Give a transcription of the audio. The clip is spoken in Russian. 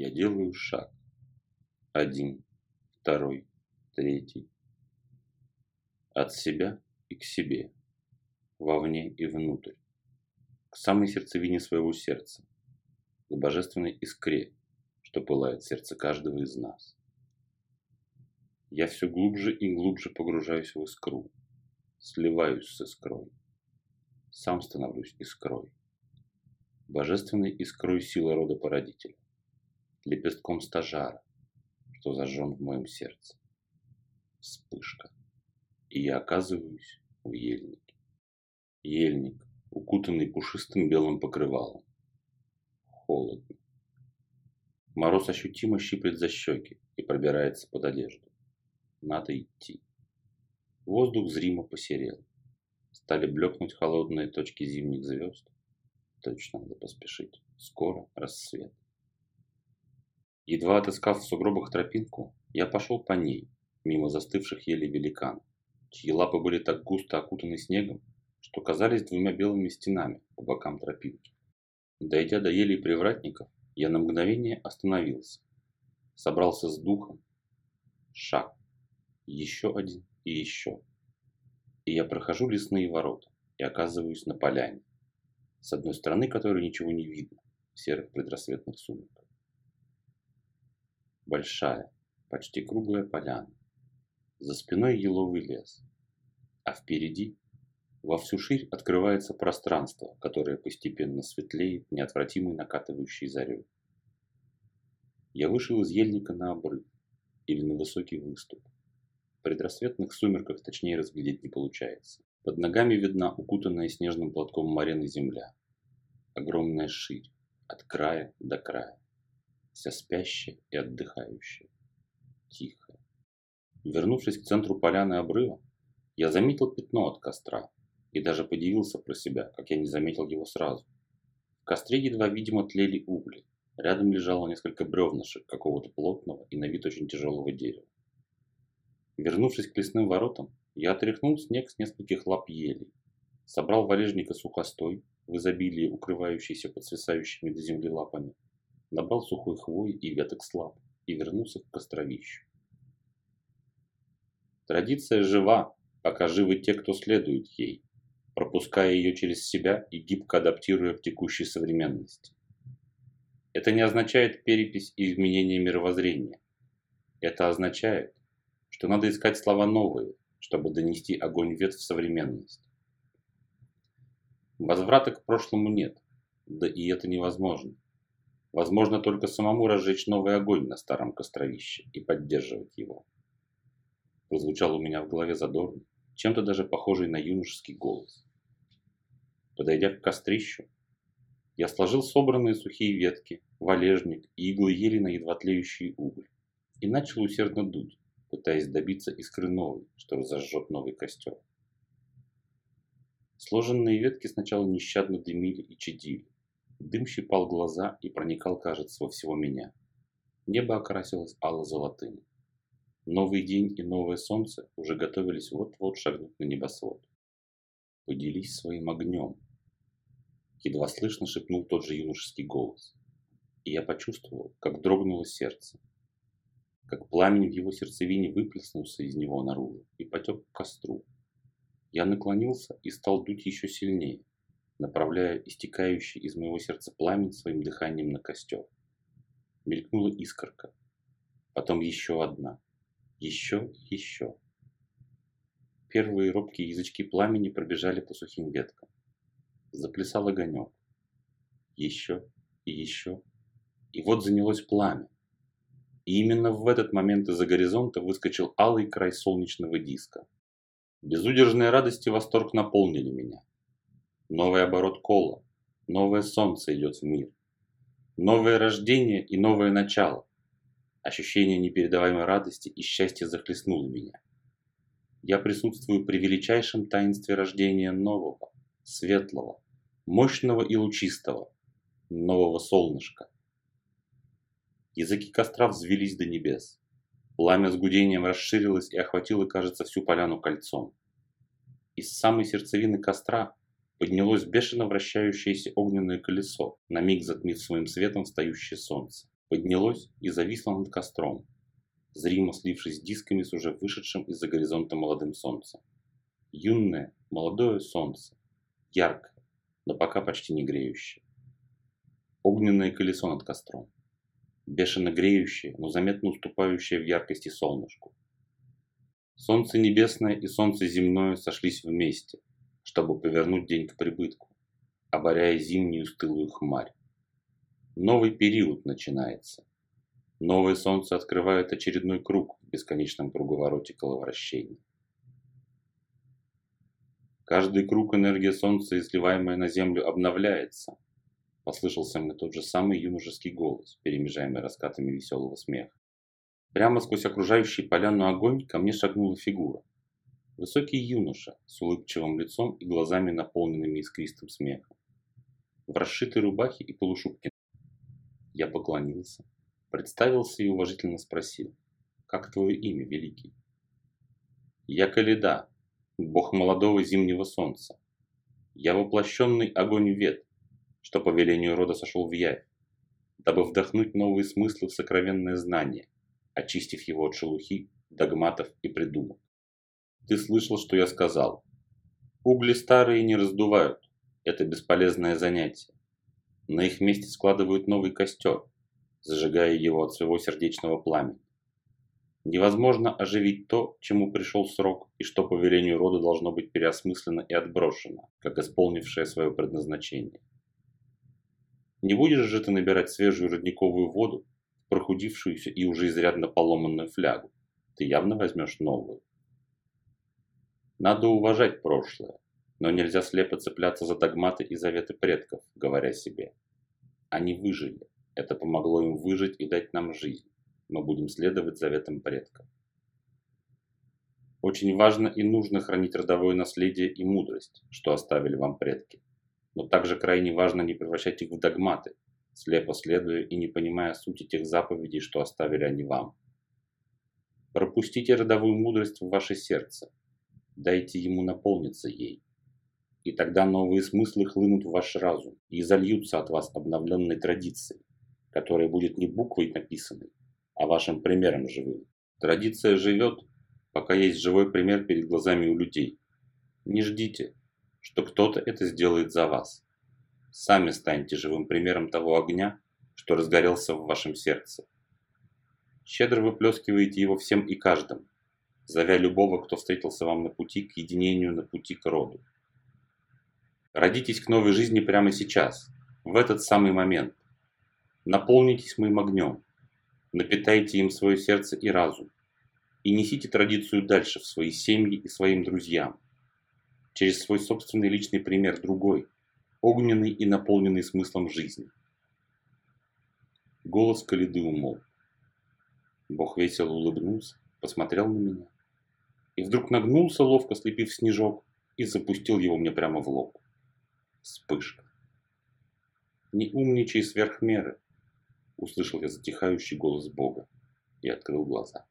Я делаю шаг. Один, второй, третий. От себя и к себе. Вовне и внутрь. К самой сердцевине своего сердца. К божественной искре, что пылает сердце каждого из нас. Я все глубже и глубже погружаюсь в искру. Сливаюсь с искрой. Сам становлюсь искрой. Божественной искрой силы рода породителя лепестком стажара, что зажжен в моем сердце. Вспышка. И я оказываюсь в ельнике. Ельник, укутанный пушистым белым покрывалом. Холодно. Мороз ощутимо щиплет за щеки и пробирается под одежду. Надо идти. Воздух зримо посерел. Стали блекнуть холодные точки зимних звезд. Точно надо поспешить. Скоро рассвет. Едва отыскав в сугробах тропинку, я пошел по ней, мимо застывших елей великан, чьи лапы были так густо окутаны снегом, что казались двумя белыми стенами по бокам тропинки. Дойдя до елей привратников, я на мгновение остановился, собрался с духом, шаг, еще один и еще. И я прохожу лесные ворота и оказываюсь на поляне, с одной стороны которой ничего не видно в серых предрассветных сумерках большая, почти круглая поляна. За спиной еловый лес. А впереди во всю ширь открывается пространство, которое постепенно светлеет неотвратимой накатывающей зарей. Я вышел из ельника на обрыв или на высокий выступ. В предрассветных сумерках точнее разглядеть не получается. Под ногами видна укутанная снежным платком марена земля. Огромная ширь, от края до края вся спящая и отдыхающая, тихая. Вернувшись к центру поляны обрыва, я заметил пятно от костра и даже подивился про себя, как я не заметил его сразу. В костре едва видимо тлели угли. Рядом лежало несколько бревнышек какого-то плотного и на вид очень тяжелого дерева. Вернувшись к лесным воротам, я отряхнул снег с нескольких лап елей, собрал валежника сухостой, в изобилии укрывающийся под свисающими до земли лапами, набрал сухой хвои и веток слаб и вернулся к костровищу. Традиция жива, пока живы те, кто следует ей, пропуская ее через себя и гибко адаптируя к текущей современности. Это не означает перепись и изменение мировоззрения. Это означает, что надо искать слова новые, чтобы донести огонь вет в современность. Возврата к прошлому нет, да и это невозможно. Возможно только самому разжечь новый огонь на старом костровище и поддерживать его. Прозвучал у меня в голове задорный, чем-то даже похожий на юношеский голос. Подойдя к кострищу, я сложил собранные сухие ветки, валежник и иглы ели на едва тлеющий уголь и начал усердно дуть, пытаясь добиться искры новой, что разожжет новый костер. Сложенные ветки сначала нещадно дымили и чадили, Дым щипал глаза и проникал, кажется, во всего меня. Небо окрасилось ало-золотым. Новый день и новое солнце уже готовились вот-вот шагнуть на небосвод. «Поделись своим огнем!» Едва слышно шепнул тот же юношеский голос. И я почувствовал, как дрогнуло сердце. Как пламень в его сердцевине выплеснулся из него наружу и потек к костру. Я наклонился и стал дуть еще сильнее направляя истекающий из моего сердца пламень своим дыханием на костер. Мелькнула искорка, потом еще одна, еще еще. Первые робкие язычки пламени пробежали по сухим веткам. Заплясал огонек. Еще и еще. И вот занялось пламя. И именно в этот момент из-за горизонта выскочил алый край солнечного диска. Безудержная радость и восторг наполнили меня. Новый оборот кола. Новое солнце идет в мир. Новое рождение и новое начало. Ощущение непередаваемой радости и счастья захлестнуло меня. Я присутствую при величайшем таинстве рождения нового, светлого, мощного и лучистого, нового солнышка. Языки костра взвелись до небес. Пламя с гудением расширилось и охватило, кажется, всю поляну кольцом. Из самой сердцевины костра поднялось бешено вращающееся огненное колесо, на миг затмив своим светом встающее солнце. поднялось и зависло над костром, зримо слившись дисками с уже вышедшим из-за горизонта молодым солнцем. Юное, молодое солнце, яркое, но пока почти не греющее. Огненное колесо над костром, бешено греющее, но заметно уступающее в яркости солнышку. Солнце небесное и солнце земное сошлись вместе, чтобы повернуть день к прибытку, оборяя зимнюю стылую хмарь. Новый период начинается. Новое солнце открывает очередной круг в бесконечном круговороте коловращения. Каждый круг энергия солнца, изливаемая на землю, обновляется. Послышался мне тот же самый юношеский голос, перемежаемый раскатами веселого смеха. Прямо сквозь окружающий поляну огонь ко мне шагнула фигура. Высокий юноша с улыбчивым лицом и глазами, наполненными искристым смехом. В расшитой рубахе и полушубке. Я поклонился, представился и уважительно спросил, «Как твое имя, Великий?» «Я Каледа, бог молодого зимнего солнца. Я воплощенный огонь вет, что по велению рода сошел в явь, дабы вдохнуть новые смыслы в сокровенное знание, очистив его от шелухи, догматов и придумок. Ты слышал, что я сказал? Угли старые не раздувают, это бесполезное занятие. На их месте складывают новый костер, зажигая его от своего сердечного пламени. Невозможно оживить то, чему пришел срок, и что по велению рода должно быть переосмыслено и отброшено, как исполнившее свое предназначение. Не будешь же ты набирать свежую родниковую воду прохудившуюся и уже изрядно поломанную флягу. Ты явно возьмешь новую. Надо уважать прошлое, но нельзя слепо цепляться за догматы и заветы предков, говоря себе. Они выжили. Это помогло им выжить и дать нам жизнь. Мы будем следовать заветам предков. Очень важно и нужно хранить родовое наследие и мудрость, что оставили вам предки. Но также крайне важно не превращать их в догматы, слепо следуя и не понимая сути тех заповедей, что оставили они вам. Пропустите родовую мудрость в ваше сердце, дайте ему наполниться ей. И тогда новые смыслы хлынут в ваш разум и зальются от вас обновленной традицией, которая будет не буквой написанной, а вашим примером живым. Традиция живет, пока есть живой пример перед глазами у людей. Не ждите, что кто-то это сделает за вас. Сами станьте живым примером того огня, что разгорелся в вашем сердце. Щедро выплескиваете его всем и каждому, зовя любого, кто встретился вам на пути к единению, на пути к роду. Родитесь к новой жизни прямо сейчас, в этот самый момент. Наполнитесь моим огнем, напитайте им свое сердце и разум, и несите традицию дальше в свои семьи и своим друзьям, через свой собственный личный пример другой, огненный и наполненный смыслом жизни. Голос Калиды умолк. Бог весело улыбнулся, посмотрел на меня и вдруг нагнулся, ловко слепив снежок, и запустил его мне прямо в лоб. Вспышка. «Не умничай сверх меры!» Услышал я затихающий голос Бога и открыл глаза.